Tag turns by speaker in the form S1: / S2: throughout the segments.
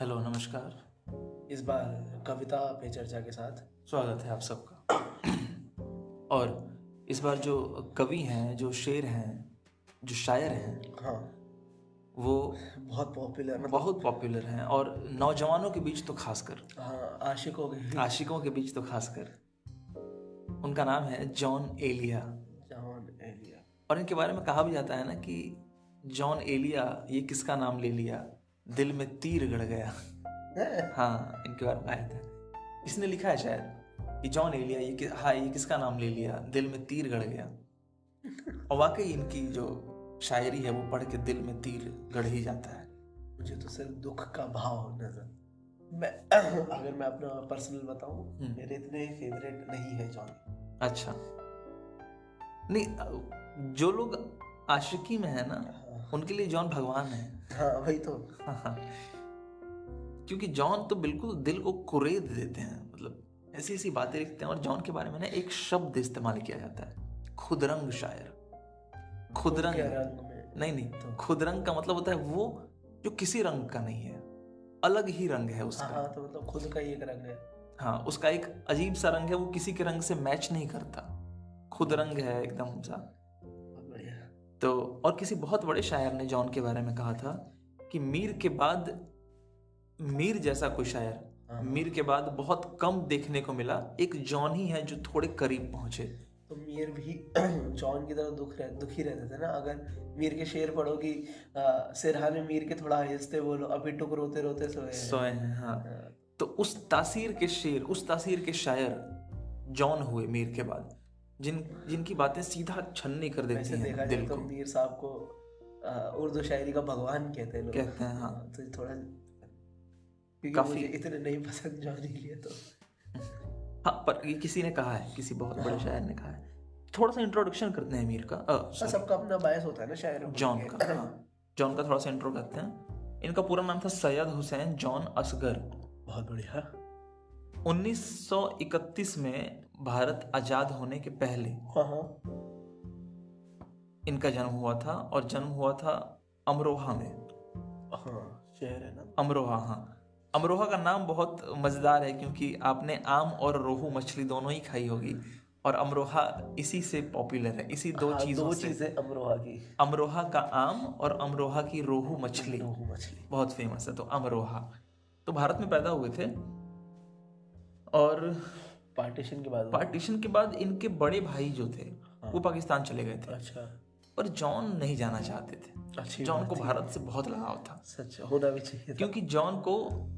S1: Hello नमस्कार।
S2: इस बार कविता पे चर्चा के साथ।
S1: स्वागत है आप सबका। और इस बार जो कवि हैं जो शेर हैं जो शायर हैं
S2: हाँ।
S1: वो
S2: बहुत पॉपुलर मतलब
S1: बहुत पॉपुलर हैं और नौजवानों के बीच तो खासकर।
S2: हाँ आशिकों के
S1: आशिकों के बीच तो खासकर। उनका नाम है जॉन एलिया।
S2: जॉन एलिया।
S1: और इनके बारे में कहा भी जाता है ना कि जॉन एलिया ये किसका नाम ले लिया? दिल में तीर गड़ गया। हाँ? इनके बारे में आया था। इसने लिखा है शायद कि जॉन एलिया ये कि, हाँ ये किसका नाम ले लिया? दिल में तीर गड़ गया। और वाकई इनकी जो शायरी है वो पढ़ के दिल में तीर गड़ ही जाता है।
S2: मुझे तो सिर्फ़ दुख का भाव नज़र मैं अगर मैं अपना पर्सनल बताऊँ
S1: हम्म।
S2: मेरे इतने फेवरेट नहीं है जॉन।
S1: अच्छा। नहीं जो लोग आशिकी में है ना
S2: हाँ,
S1: उनके लिए जॉन भगवान है।
S2: हाँ वही तो।
S1: हाँ, हाँ। क्योंकि जॉन तो बिल्कुल दिल को कुरेद देते हैं मतलब ऐसी ऐसी बातें लिखते हैं और जॉन के बारे में ना एक शब्द इस्तेमाल किया जाता है खुदरंग शायर। खुदरंग।
S2: रंग
S1: नहीं नहीं
S2: तो।
S1: खुदरंग का मतलब होता है वो जो किसी रंग का नहीं है अलग ही रंग है
S2: हाँ
S1: उसका।
S2: हाँ तो मतलब खुद का ही एक रंग है।
S1: हाँ उसका एक अजीब सा रंग है वो किसी के रंग से मैच नहीं करता। खुद रंग है एकदम सा। तो और किसी बहुत बड़े शायर ने जॉन के बारे में कहा था कि मीर के बाद मीर जैसा कोई शायर
S2: हाँ।
S1: मीर के बाद बहुत कम देखने को मिला। एक जॉन ही है जो थोड़े करीब पहुँचे।
S2: तो मीर भी जॉन की तरह दुख रह, दुखी रहते थे ना। अगर मीर के शेर पढ़ो कि सिरहाने मीर के थोड़ा आहिस्ते बोलो अभी टुक रोते रोते सोए
S1: सोए हैं हाँ।
S2: हाँ,
S1: तो उस तासीर के शेर उस तासीर के शायर जॉन हुए मीर के बाद। जिन जिनकी बातें सीधा छन्नी कर देती हैं
S2: देखा
S1: दिल
S2: तो
S1: को।
S2: मीर साहब को उर्दू शायरी का भगवान कहते हैं लोग।
S1: कहते हैं हाँ।
S2: हाँ, तो थोड़ा
S1: काफी-
S2: इतने नहीं पसंद जॉन लिए तो।
S1: हाँ पर ये किसी ने कहा है किसी बहुत बड़े शायर ने कहा है। थोड़ा सा इंट्रोडक्शन करते हैं मीर का।
S2: हाँ, सबका अपना बायस होता है ना शायर
S1: जॉन का हाँ, जॉन का थोड़ा सा इंट्रो करते हैं। इनका पूरा नाम था सैयद हुसैन जॉन असगर।
S2: बहुत बढ़िया।
S1: 1931 में भारत आज़ाद होने के पहले इनका जन्म हुआ था और जन्म हुआ था अमरोहा में।
S2: हाँ शहर है ना?
S1: अमरोहा हाँ। अमरोहा का नाम बहुत मज़ेदार है क्योंकि आपने आम और रोहू मछली दोनों ही खाई होगी और अमरोहा इसी से पॉपुलर है इसी दो
S2: हाँ,
S1: चीज़ों
S2: दो
S1: से।
S2: चीज़ें अमरोहा की।
S1: अमरोहा का आम और अमरोहा की रोहू मछली।
S2: रोहू मछली।
S1: बहुत फ़ेमस है तो अमरोहा। तो भारत में पैदा हुए थे और
S2: पार्टीशन के बाद
S1: पार्टीशन के बाद इनके बड़े भाई जो थे हाँ। वो पाकिस्तान चले गए थे।
S2: अच्छा।
S1: पर जॉन नहीं जाना चाहते थे।
S2: अच्छी
S1: जॉन को भारत से बहुत लगाव था।
S2: सच होना भी चाहिए
S1: क्योंकि जॉन को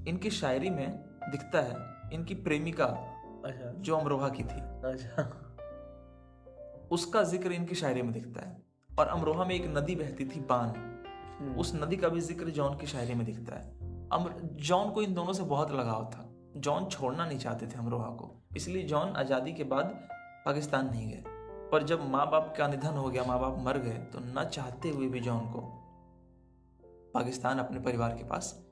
S1: इनकी शायरी में दिखता है इनकी प्रेमिका
S2: अच्छा।
S1: जो अमरोहा की थी।
S2: अच्छा।
S1: उसका ज़िक्र इनकी शायरी में दिखता है। और अमरोहा में एक नदी बहती थी बान।
S2: हम्म,
S1: उस नदी का भी ज़िक्र जॉन की शायरी में दिखता है। अमर जॉन को इन दोनों से बहुत लगाव था। जॉन छोड़ना नहीं चाहते थे अमरोहा को। इसलिए जॉन आज़ादी के बाद पाकिस्तान नहीं गए। पर जब माँ बाप का निधन हो गया माँ बाप मर गए तो न चाहते हुए भी जॉन को पाकिस्तान अपने परिवार के पास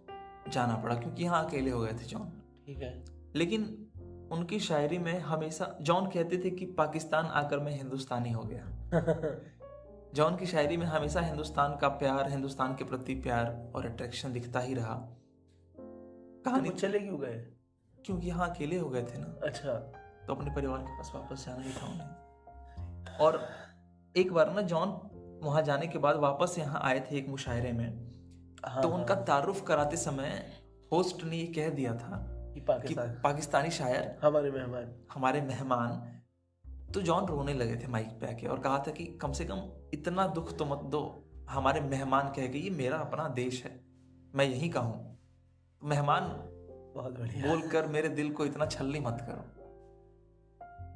S1: जाना पड़ा क्योंकि यहाँ अकेले हो गए थे जॉन।
S2: ठीक है।
S1: लेकिन उनकी शायरी में हमेशा जॉन कहते थे कि पाकिस्तान आकर मैं हिंदुस्तानी हो गया। जॉन की शायरी में हमेशा हिंदुस्तान का प्यार हिंदुस्तान के प्रति प्यार और अट्रैक्शन दिखता ही रहा। कहानी
S2: वो चले क्यों गए?
S1: क्योंकि यहाँ अकेले हो गए थे ना
S2: अच्छा।
S1: तो अपने परिवार के पास वापस जाना ही था उन्हें। और एक बार ना जॉन वहाँ जाने के बाद वापस यहाँ आए थे एक मुशायरे में।
S2: हाँ
S1: तो उनका तारुफ कराते समय होस्ट ने ये कह दिया था
S2: कि
S1: कि
S2: पाकिस्तान।
S1: पाकिस्तानी शायर
S2: हमारे मेहमान।
S1: हमारे मेहमान। तो जॉन रोने लगे थे माइक पे आके और कहा था कि कम से कम इतना दुख तो मत दो। हमारे मेहमान कह के ये मेरा अपना देश है मैं यहीं का हूँ। मेहमान
S2: बहुत बढ़िया।
S1: बोलकर मेरे दिल को इतना छलनी मत करो।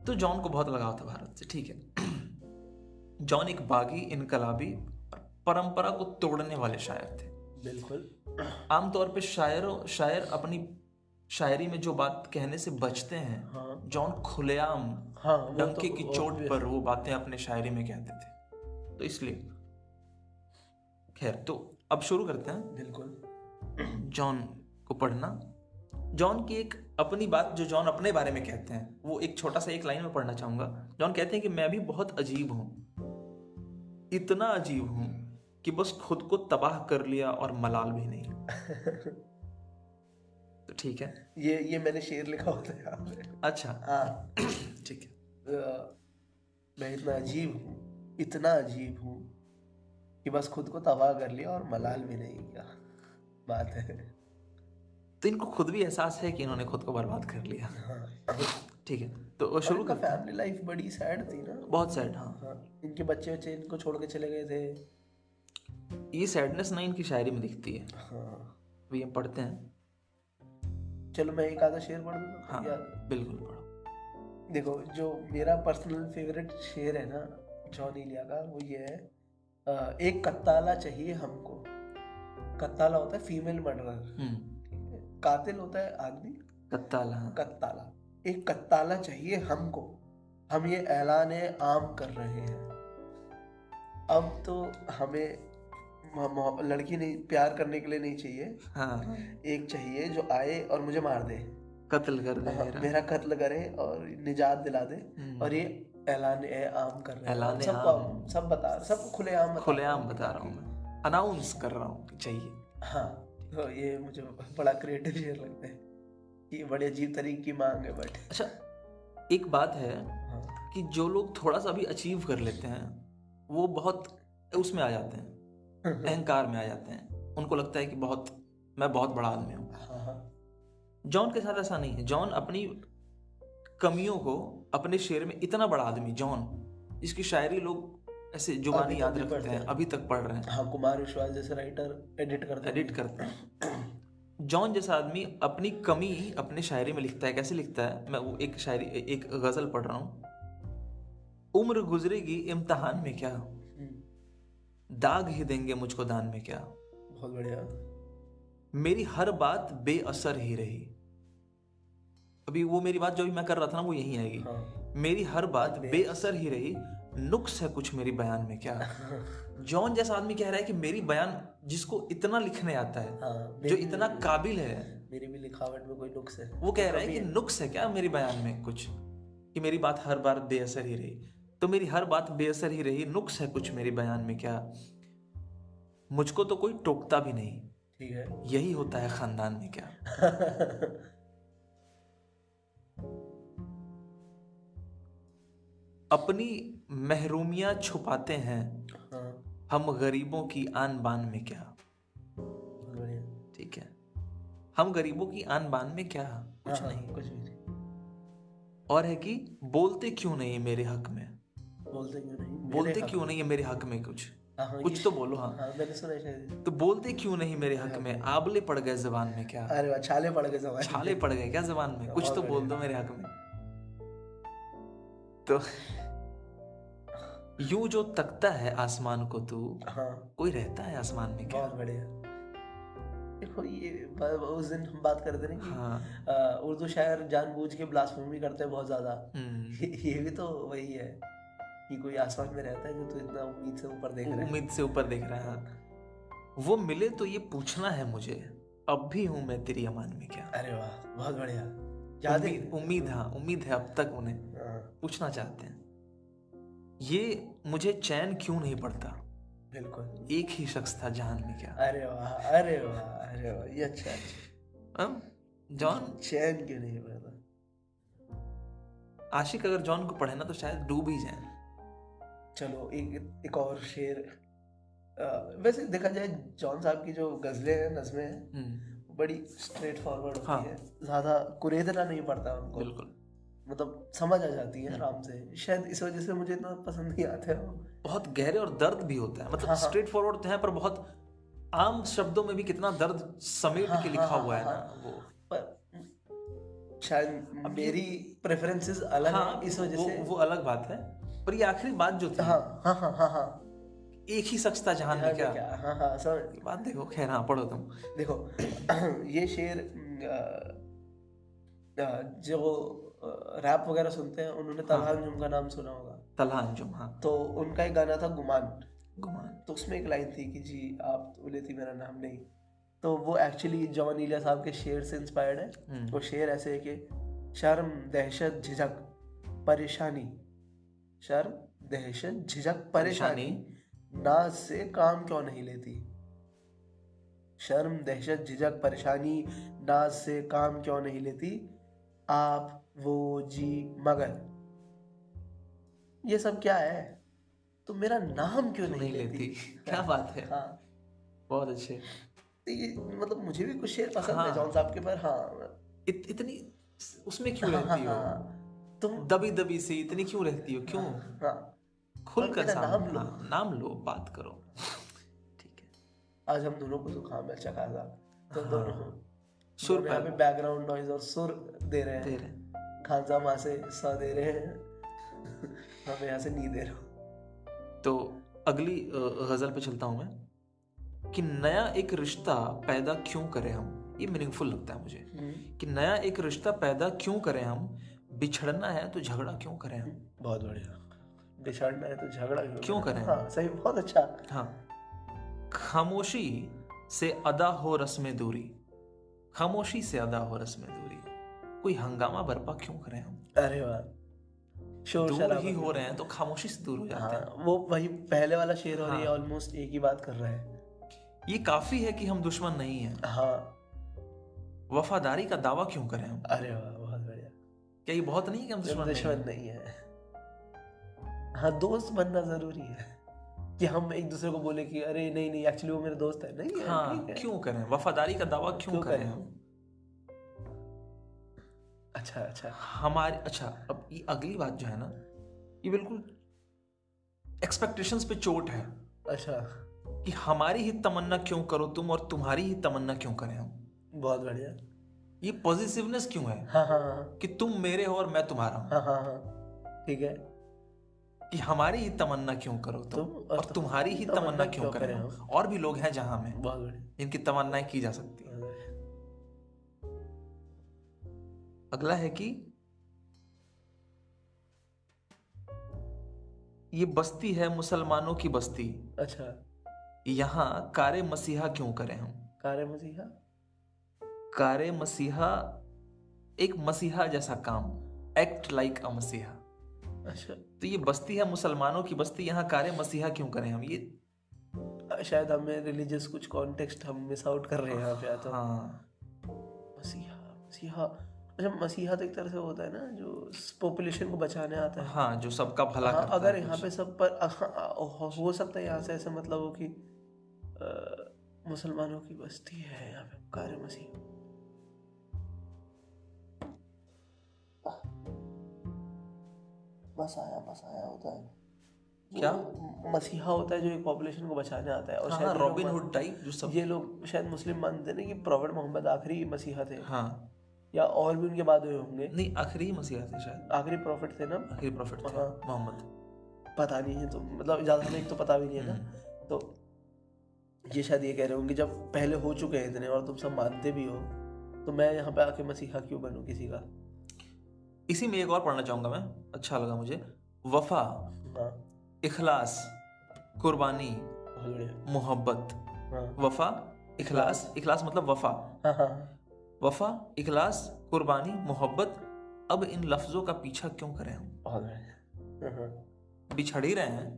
S1: तो जॉन को बहुत लगाव था भारत से ठीक है? जॉन एक बागी इनकलाबी और परंपरा को तोड़ने वाले शायर थे।
S2: बिल्कुल।
S1: आमतौर पे शायरों शायर अपनी शायरी में जो बात कहने से बचते हैं
S2: हाँ।
S1: जॉन खुलेआम
S2: हाँ
S1: डंके
S2: तो
S1: की चोट पर वो बातें अपने शायरी में कहते थे। तो इसलिए खैर तो अब शुरू करते हैं।
S2: बिल्कुल।
S1: जॉन को पढ़ना जॉन की एक अपनी बात जो जॉन अपने बारे में कहते हैं वो एक छोटा सा एक लाइन में पढ़ना चाहूँगा। जॉन कहते हैं कि मैं भी बहुत अजीब हूँ। इतना अजीब हूँ कि बस खुद को तबाह कर लिया और मलाल भी नहीं। तो ठीक है।
S2: ये ये मैंने शेर लिखा होता है
S1: अच्छा।
S2: हाँ।
S1: ठीक है।
S2: मैं इतना अजीब हूँ इतना अजीब हूँ कि बस खुद को तबाह कर लिया और मलाल भी नहीं किया। बात है।
S1: तो इनको खुद भी एहसास है कि इन्होंने खुद को बर्बाद कर लिया।
S2: हाँ।
S1: ठीक है तो वो शुरू हैं।
S2: फैमिली लाइफ बड़ी सैड थी ना।
S1: बहुत सैड हाँ।
S2: हाँ इनके बच्चे बच्चे इनको छोड़ के चले गए थे।
S1: ये सैडनेस ना इनकी शायरी में दिखती है।
S2: हाँ।
S1: अभी हम पढ़ते हैं।
S2: चलो मैं एक आधा शेर पढ़ दूँ?
S1: हाँ बिल्कुल पढ़ो।
S2: देखो जो मेरा पर्सनल फेवरेट शेर है ना जॉन इलिया का वो ये है एक कत्ताला चाहिए हमको। कत्ताला होता है फीमेल मर्डरर
S1: हम्म।
S2: है कातिल होता है आदमी?
S1: कत्ताल हाँ।
S2: कत्ताला। एक कत्ताला चाहिए हमको। हम ये ऐलान आम कर रहे हैं। अब तो हमें लड़की नहीं प्यार करने के लिए नहीं चाहिए।
S1: हाँ।
S2: एक चाहिए जो आए और मुझे मार दे।
S1: कत्ल कर दे
S2: हाँ,
S1: मेरा।
S2: मेरा कत्ल करे और निजात दिला दे।
S1: हम्म,
S2: और ये ऐलान आम कर रहे हैं। सबको सब बता सब खुलेआम बता
S1: खुलेआम बता रहा हूँ मैं। अनाउंस कर रहा हूँ चाहिए।
S2: हाँ। तो ये मुझे बड़ा क्रिएटिव शेर लगता है ये बड़े अजीब तरीके की मांग है बट
S1: अच्छा एक बात है
S2: हाँ।
S1: कि जो लोग थोड़ा सा भी अचीव कर लेते हैं वो बहुत उसमें आ जाते हैं अहंकार में आ जाते हैं। उनको लगता है कि बहुत मैं बहुत बड़ा आदमी हूँ।
S2: हाँ हाँ।
S1: जॉन के साथ ऐसा नहीं है। जॉन अपनी कमियों को अपने शेर में इतना बड़ा आदमी जॉन जिसकी शायरी लोग ऐसे जुबानी
S2: अभी तक
S1: याद रखते हैं
S2: हैं।
S1: अभी तक पढ़ रहे हैं।
S2: हाँ कुमार विश्वास जैसे राइटर एडिट करते हैं।
S1: एडिट करते हैं। जॉन जैसा आदमी अपनी कमी अपने शायरी में लिखता है। कैसे लिखता है? मैं वो एक शायरी एक गज़ल पढ़ रहा हूँ। उम्र गुजरेगी इम्तहान में क्या?
S2: हम्म,
S1: दाग ही देंगे मुझको दान में क्या?
S2: बहुत बढ़िया।
S1: मेरी हर बात बेअसर ही रही। अभी वो मेरी बात जो भी मैं कर रहा था ना वो यही आएगी।
S2: हाँ।
S1: मेरी हर बात बेअसर ही रही। नुक्स है कुछ मेरी बयान में क्या? जॉन जैसा आदमी कह रहा है कि मेरी बयान जिसको इतना लिखने आता है
S2: हाँ
S1: जो इतना काबिल है
S2: मेरी भी लिखावट में कोई नुक्स है।
S1: वो कह रहा है कि नुक्स है क्या मेरी बयान में कुछ? कि मेरी बात हर बार बेअसर ही रही। तो मेरी हर बात बेअसर ही रही नुक्स है कुछ मेरी बयान में क्या? मुझको तो कोई टोकता भी नहीं।
S2: ठीक है।
S1: यही होता है खानदान में क्या? अपनी महरूमियाँ छुपाते हैं।
S2: हाँ।
S1: हम गरीबों की आन बान में क्या? ठीक है। हम गरीबों की आन बान में क्या? कुछ
S2: हाँ, हाँ,
S1: नहीं।
S2: कुछ भी नहीं।
S1: और है कि बोलते क्यों नहीं मेरे हक में?
S2: बोलते क्यों नहीं?
S1: बोलते क्यों नहीं है मेरे हक में कुछ? कुछ तो बोलो हाँ।
S2: हाँ मैंने सुना शायद।
S1: तो बोलते क्यों नहीं मेरे हक में? आबले पड़ गए जबान में क्या?
S2: अरे छाले पड़ गए सवाल
S1: छाले पड़ गए क्या जबान में? कुछ तो बोल दो मेरे हक में। तो यूँ जो तकता है आसमान को तू
S2: हाँ।
S1: कोई रहता है आसमान में क्या?
S2: बहुत बढ़िया। देखो ये उस दिन हम बात कर रहे थे ना कि
S1: हाँ।
S2: उर्दू शायर जानबूझ के ब्लास्फेमी करते हैं बहुत ज़्यादा।
S1: हम्म,
S2: ये भी तो वही है कि कोई आसमान में रहता है जो तू इतना उम्मीद से ऊपर देख रहा है।
S1: उम्मीद से ऊपर देख रहा है। हाँ। वो मिले तो ये पूछना है मुझे अब भी हूँ मैं तेरी अमान में क्या?
S2: अरे वाह बहुत बढ़िया।
S1: उम्मीद हाँ उम्मीद है अब तक उन्हें।
S2: हाँ,
S1: पूछना चाहते हैं। ये मुझे चैन क्यों नहीं पड़ता?
S2: बिल्कुल।
S1: एक ही शख्स था जहान में क्या?
S2: अरे वाह अरे वाह अरे वाह ये अच्छा
S1: हम? जॉन?
S2: चैन क्यों नहीं पड़ता?
S1: आशिक अगर जॉन को पढ़े ना तो शायद डूब ही जाए।
S2: चलो एक एक और शेर। अ, वैसे देखा जाए जॉन साहब की जो गजलें हैं नज़में हैं
S1: हम्म,
S2: बड़ी स्ट्रेट फॉरवर्ड होती
S1: हाँ।
S2: है। ज़्यादा कुरेदना नहीं पड़ता उनको।
S1: बिल्कुल।
S2: मतलब समझ आ जाती है आराम से। शायद इस वजह से मुझे इतना पसंद नहीं आता है वो।
S1: बहुत गहरे और दर्द भी होता है। मतलब
S2: हाँ, हाँ।
S1: स्ट्रेट फॉरवर्ड तो है पर बहुत आम शब्दों में भी कितना दर्द समेट
S2: हाँ,
S1: के
S2: हाँ,
S1: लिखा
S2: हाँ,
S1: हुआ है ना
S2: हाँ।
S1: वो।
S2: पर शायद मेरी प्रेफरेंसेस अलग
S1: हाँ
S2: हैं इस वजह से।
S1: वो अलग बात है। पर ये आखिरी बात जो थी
S2: हाँ हाँ हाँ हाँ हाँ।
S1: एक ही शख्स था जहान में
S2: हाँ,
S1: क्या?
S2: हाँ हाँ
S1: ये बात देखो खैर हाँ पढ़ो तुम।
S2: देखो ये शेर जो रैप वगैरह सुनते हैं उन्होंने तलहा अंजुम का नाम सुना होगा।
S1: तलहा अंजुम हाँ
S2: तो उनका एक गाना था गुमान।
S1: गुमान।
S2: तो उसमें एक लाइन थी कि जी आप बोले थी मेरा नाम नहीं। तो वो एक्चुअली जॉन इलिया साहब के शेर से इंस्पायर्ड है।
S1: हम्म,
S2: वो शेर ऐसे है कि शर्म दहशत झिझक परेशानी। शर्म दहशत झिझक परेशानी। नाज से काम क्यों नहीं लेती? शर्म दहशत झिझक परेशानी नाज से काम क्यों नहीं लेती? आप वो जी मगर। ये सब क्या है? तुम मेरा नाम क्यों नहीं
S1: नहीं
S2: लेती?
S1: लेती? क्या बात है?
S2: हाँ।
S1: बहुत अच्छे।
S2: तो ये मतलब मुझे भी कुछ शेर पसंद है
S1: हाँ।
S2: जॉन साहब के पर हाँ।
S1: इत, इतनी उसमें क्यों
S2: हाँ,
S1: रहती हो
S2: हाँ, तुम
S1: दबी दबी सी इतनी क्यों रहती हो? क्यों?
S2: हाँ
S1: खुलकर
S2: मेरा नाम
S1: सामने
S2: लो।
S1: हाँ, नाम लो बात करो। ठीक है।
S2: आज हम दोनों को जुकाम है अच्छा खासा तो
S1: हाँ।
S2: दोनों
S1: सुर पर।
S2: पे बैकग्राउंड नॉइज़ और सुर दे रहे हैं। खान साहब वहाँ से सा दे रहे हैं। हम यहाँ से नी दे रहे।
S1: तो अगली गज़ल पे चलता हूँ मैं। कि नया एक रिश्ता पैदा क्यों करें हम? ये मीनिंगफुल लगता है मुझे। कि नया एक रिश्ता पैदा क्यों करें हम? बिछड़ना है तो झगड़ा क्यों करें हम?
S2: बहुत बढ़िया। बिछड़ना है तो झगड़ा क्यों
S1: क्यों करें?
S2: हाँ सही बहुत अच्छा।
S1: हाँ। खामोशी से अदा हो रस्म दूरी। खामोशी से अदा हो रस्म दूरी। कोई हंगामा बर्पा क्यों करें हम?
S2: अरे वाह। शोर
S1: दूर ही हो रहे हैं। तो खामोशी से दूर हो जाते हैं
S2: हाँ। वो वही पहले वाला शेर और ये
S1: हाँ।
S2: ऑलमोस्ट एक ही बात कर रहा है।
S1: ये काफ़ी है कि हम दुश्मन नहीं हैं।
S2: हाँ।
S1: वफादारी का दावा क्यों करें हम?
S2: अरे वाह बहुत बढ़िया।
S1: क्या ये बहुत नहीं है कि हम दुश्मन नहीं
S2: दुश्मन नहीं है। हाँ दोस्त बनना ज़रूरी है कि हम एक दूसरे को बोले कि अरे नहीं नहीं एक्चुअली वो मेरा दोस्त है। नहीं हाँ
S1: है क्यों करें? वफादारी का दावा क्यों, करें? हम?
S2: अच्छा अच्छा।
S1: हमारे अच्छा अब ये अगली बात जो है ना ये बिल्कुल एक्सपेक्टेशंस पे चोट है।
S2: अच्छा।
S1: कि हमारी ही तमन्ना क्यों करो तुम और तुम्हारी ही तमन्ना क्यों करें हम?
S2: बहुत बढ़िया।
S1: ये पॉजिटिवनेस क्यों है?
S2: हाँ हाँ हाँ।
S1: कि तुम मेरे हो और मैं तुम्हारा हूँ।
S2: हाँ हाँ हाँ। ठीक है।
S1: कि हमारी ही तमन्ना क्यों करो तुम
S2: तुम और
S1: और तुम्हारी ही तमन्ना क्यों करें हम? और भी लोग हैं जहाँ में
S2: बहुत बढ़िया।
S1: इनकी तमन्नाएँ की जा सकती है। अगला है कि ये बस्ती है मुसलमानों की बस्ती।
S2: अच्छा।
S1: यहाँ कारे मसीहा क्यों करें हम?
S2: कारे मसीहा?
S1: कारे मसीहा एक मसीहा जैसा काम एक्ट लाइक अ मसीहा।
S2: अच्छा।
S1: तो ये बस्ती है मुसलमानों की बस्ती यहाँ कारे मसीहा क्यों करें हम? ये
S2: शायद हमें रिलीजियस कुछ कॉन्टेक्स्ट हम मिस आउट कर रहे हैं यहाँ पे तो
S1: हाँ।
S2: मसीहा मसीहा। अच्छा मसीहा तो एक तरह से होता है ना जो पॉपुलेशन को बचाने आता है।
S1: हाँ जो सबका भला
S2: हाँ,
S1: करता
S2: अगर यहाँ पे सब पर हाँ, हो सकता है यहाँ से ऐसा मतलब हो कि मुसलमानों की बस्ती है यहाँ पे कार्य मसीह। बस आया बस आया होता है।
S1: क्या?
S2: मसीहा होता है जो एक पॉपुलेशन को बचाने आता है और
S1: हाँ,
S2: शायद ये लोग
S1: रॉबिन हुड टाइप जो सब
S2: ये लोग शायद मुस्लिम मानते हैं ना कि प्रॉफिट मोहम्मद आखिरी मसीहा थे।
S1: हाँ।
S2: या और भी उनके बाद हुए होंगे?
S1: नहीं आखिरी मसीहा थे शायद।
S2: आखिरी प्रॉफिट थे ना?
S1: आखिरी प्रॉफिट
S2: हाँ।
S1: मोहम्मद।
S2: पता नहीं है तो मतलब ज़्यादा हमें एक तो पता भी नहीं है ना।
S1: हम्म।
S2: तो ये शायद ये कह रहे होंगे जब पहले हो चुके हैं इतने और तुम सब मानते भी हो तो मैं यहाँ पे आके मसीहा क्यों बनूँ किसी का?
S1: इसी में एक और पढ़ना चाहूँगा मैं। अच्छा लगा मुझे। वफा
S2: हाँ।
S1: इखलास कुर्बानी मोहब्बत।
S2: हाँ।
S1: वफा इखलास। इखलास मतलब वफा।
S2: हाँ हाँ।
S1: वफा इखलास कुर्बानी मोहब्बत अब इन लफ्जों का पीछा क्यों करें हम?
S2: बहुत बढ़िया। हाँ, हाँ,
S1: बिछड़ ही रहे हैं।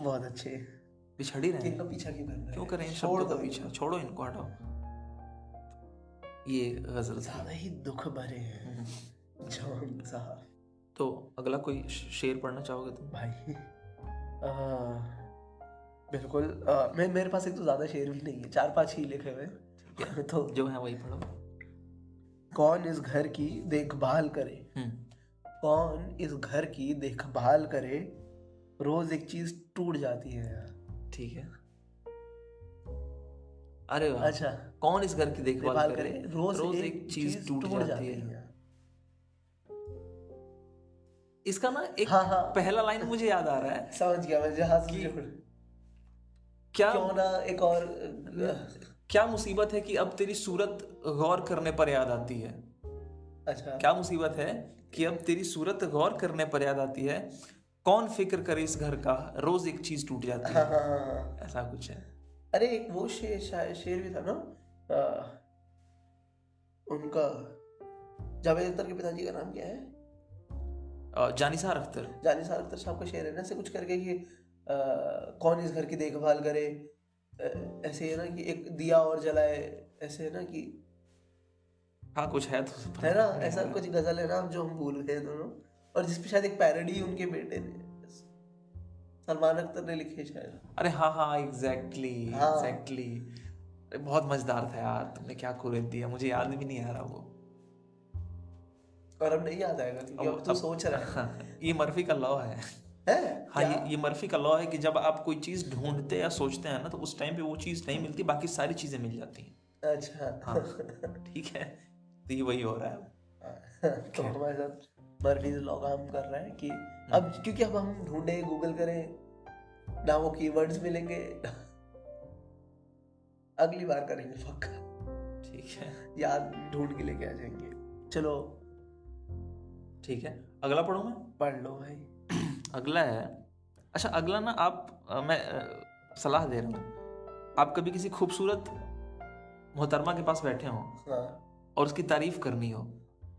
S2: बहुत अच्छे।
S1: बिछड़ ही रहे हैं।
S2: इनका पीछा क्यों कर रहे
S1: क्यों करें इन
S2: छोड़
S1: शब्दों का पीछा? छोड़ो इनको हटाओ। ये गज़ल
S2: ज़्यादा ही दुख भरे हैं।
S1: हम्म।
S2: जवान साहब।
S1: तो अगला कोई शेर पढ़ना चाहोगे तुम?
S2: भाई बिल्कुल मैं मेरे पास एक तो ज़्यादा शेर भी नहीं है। चार पाँच ही लिखे हुए हैं। तो
S1: जो है वही पढ़ो।
S2: कौन इस घर की देखभाल करे?
S1: हम्म।
S2: कौन इस घर की देखभाल करे? रोज एक चीज़ टूट जाती है यार।
S1: ठीक है। अरे
S2: अच्छा।
S1: कौन इस घर की देखभाल करे?
S2: रोज,
S1: रोज एक चीज़ टूट जाती है। इसका ना एक
S2: हाँ हाँ।
S1: पहला लाइन मुझे याद आ रहा है
S2: समझ गया मैं जहाँ से
S1: कि- क्या
S2: क्यों ना एक और
S1: क्या मुसीबत है कि अब तेरी सूरत गौर करने पर याद आती है?
S2: अच्छा।
S1: क्या मुसीबत है कि अब तेरी सूरत गौर करने पर याद आती है? कौन फ़िक्र करे इस घर का? रोज एक चीज़ टूट जाती
S2: हाँ।
S1: है। ऐसा कुछ है।
S2: अरे एक वो शेर शेर भी था ना? अ, उनका। जावेद अख्तर के पिताजी का नाम क्या है?
S1: जानिसार अख्तर।
S2: जानी सार अख्तर साहब का शेर है ना? ऐसे कुछ करके कि कौन इस घर की देखभाल करे? ऐसे है ना कि एक दिया और जलाए ऐसे है ना कि
S1: हाँ कुछ है तो
S2: है ना ऐसा कुछ गज़ल है ना जो हम भूल गए दोनों। और जिसपे शायद एक पैरोडी उनके बेटे ने सलमान अख्तर ने लिखी है शायद।
S1: अरे हाँ हाँ एग्जैक्टली
S2: हाँ।
S1: एग्जैक्टली बहुत मज़ेदार था यार तुमने क्या कुरेद दिया मुझे याद भी नहीं आ रहा वो।
S2: और अब नहीं याद आएगा क्योंकि अब तो सोच रहा है
S1: हाँ, ये मर्फी का लॉ है।
S2: है?
S1: हाँ ये ये मर्फी का लॉ है कि जब आप कोई चीज़ ढूंढते या सोचते हैं ना तो उस टाइम पे वो चीज़ नहीं मिलती बाकी सारी चीज़ें मिल जाती हैं।
S2: अच्छा।
S1: हाँ ठीक है। तो ये वही हो रहा है।
S2: तो हमारे साथ मर्फीज लॉ काम कर रहा है कि अब क्योंकि अब हम ढूंढे गूगल करें ना वो कीवर्ड्स मिलेंगे। अगली बार करेंगे पक्का।
S1: ठीक है।
S2: याद ढूंढ के लेके आ जाएँगे। चलो।
S1: ठीक है। अगला पढ़ो मैं?
S2: पढ़ लो भाई।
S1: अगला है। अच्छा अगला ना आप अ, मैं सलाह दे रहा हूँ। आप कभी किसी खूबसूरत मोहतरमा के पास बैठे हो
S2: हाँ।
S1: और उसकी तारीफ़ करनी हो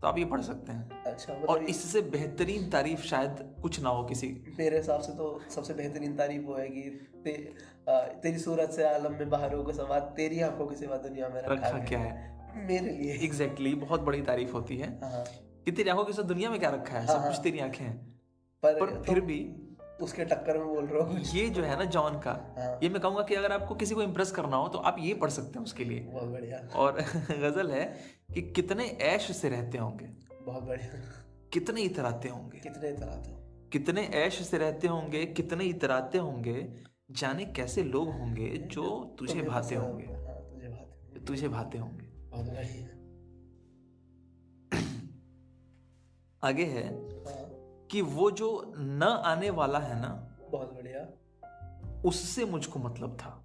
S1: तो आप ये पढ़ सकते हैं।
S2: अच्छा
S1: और इससे बेहतरीन तारीफ़ शायद कुछ ना हो किसी
S2: मेरे हिसाब से तो सबसे बेहतरीन तारीफ़ वो है कि ते, आ, तेरी सूरत से आलम में बाहरों को सवा तेरी आँखों की सिवा दुनिया में रखा
S1: रखा क्या है?
S2: मेरे लिए।
S1: एग्जैक्टली exactly, बहुत बड़ी तारीफ़ होती है।
S2: हाँ।
S1: कि तेरी आँखों के साथ दुनिया में क्या रखा है? सब
S2: हाँ,
S1: कुछ। तेरी आँखें हैं।
S2: पर,
S1: पर फिर भी
S2: उसके टक्कर में बोल रहा हूँ
S1: ये जो है ना जॉन का
S2: हाँ।
S1: ये मैं कहूँगा कि अगर आपको किसी को इम्प्रेस करना हो तो आप ये पढ़ सकते हैं उसके लिए।
S2: बहुत बढ़िया।
S1: और गज़ल है कि कितने ऐश से रहते होंगे।
S2: बहुत बढ़िया।
S1: कितने इतराते होंगे।
S2: कितने तरह थे
S1: कितने ऐश से रहते होंगे कितने इतराते होंगे जाने कैसे लोग होंगे जो तुझे भाते होंगे।
S2: हाँ तुझे भाते होंगे।
S1: तुझे भाते होंगे।
S2: बहुत बढ़िया।
S1: आगे है।
S2: हाँ।
S1: कि वो जो न आने वाला है ना
S2: बहुत बढ़िया।
S1: उससे मुझको मतलब था।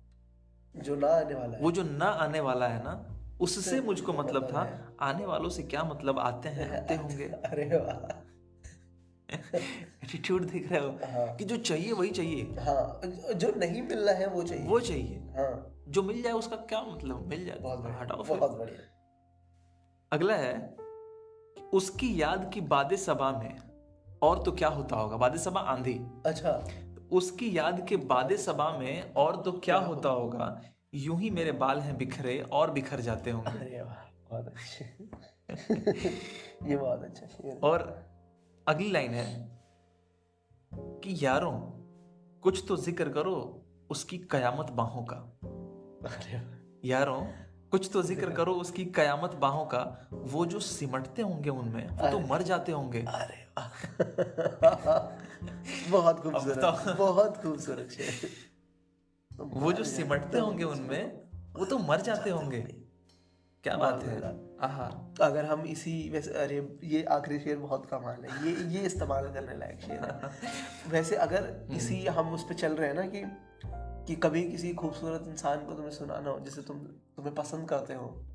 S2: जो ना आने वाला है।
S1: वो जो ना आने वाला है ना उससे मुझको मतलब था। आने वालों से क्या मतलब? आते हैं आते होंगे।
S2: अरे वाह।
S1: एटीट्यूड देख रहे हो?
S2: हाँ।
S1: कि जो चाहिए वही चाहिए।
S2: हाँ जो नहीं मिल रहा है वो चाहिए।
S1: वो चाहिए।
S2: हाँ।
S1: जो मिल जाए उसका क्या मतलब? मिल जाए।
S2: बहुत
S1: हटाओ
S2: बहुत बढ़िया।
S1: अगला है उसकी याद की बाद सभा में और तो क्या होता होगा? बाद सभा आंधी।
S2: अच्छा।
S1: उसकी याद के बाद सभा में और तो क्या क्या होता होगा? यूँ ही मेरे बाल हैं बिखरे और बिखर जाते होंगे।
S2: अरे बहुत अच्छे। ये बहुत अच्छा
S1: और अगली लाइन है कि यारों कुछ तो ज़िक्र करो उसकी कयामत बाहों का।
S2: अरे
S1: यारों कुछ तो ज़िक्र करो उसकी कयामत बाहों का वो जो सिमटते होंगे उनमें वो तो मर जाते होंगे।
S2: अरे बहुत खूबसूरत बहुत खूबसूरत
S1: वो जो सिमटते होंगे उनमें वो तो मर जाते होंगे। क्या बात है। आहा।
S2: अगर हम इसी वैसे अरे ये आखिरी शेर बहुत कमाल है। ये ये इस्तेमाल करने लायक शेर है। वैसे अगर इसी हम उस पर चल रहे हैं ना कि कि कभी किसी खूबसूरत इंसान को तुम्हें सुनाना हो जिसे तुम तुम्हें पसंद करते हो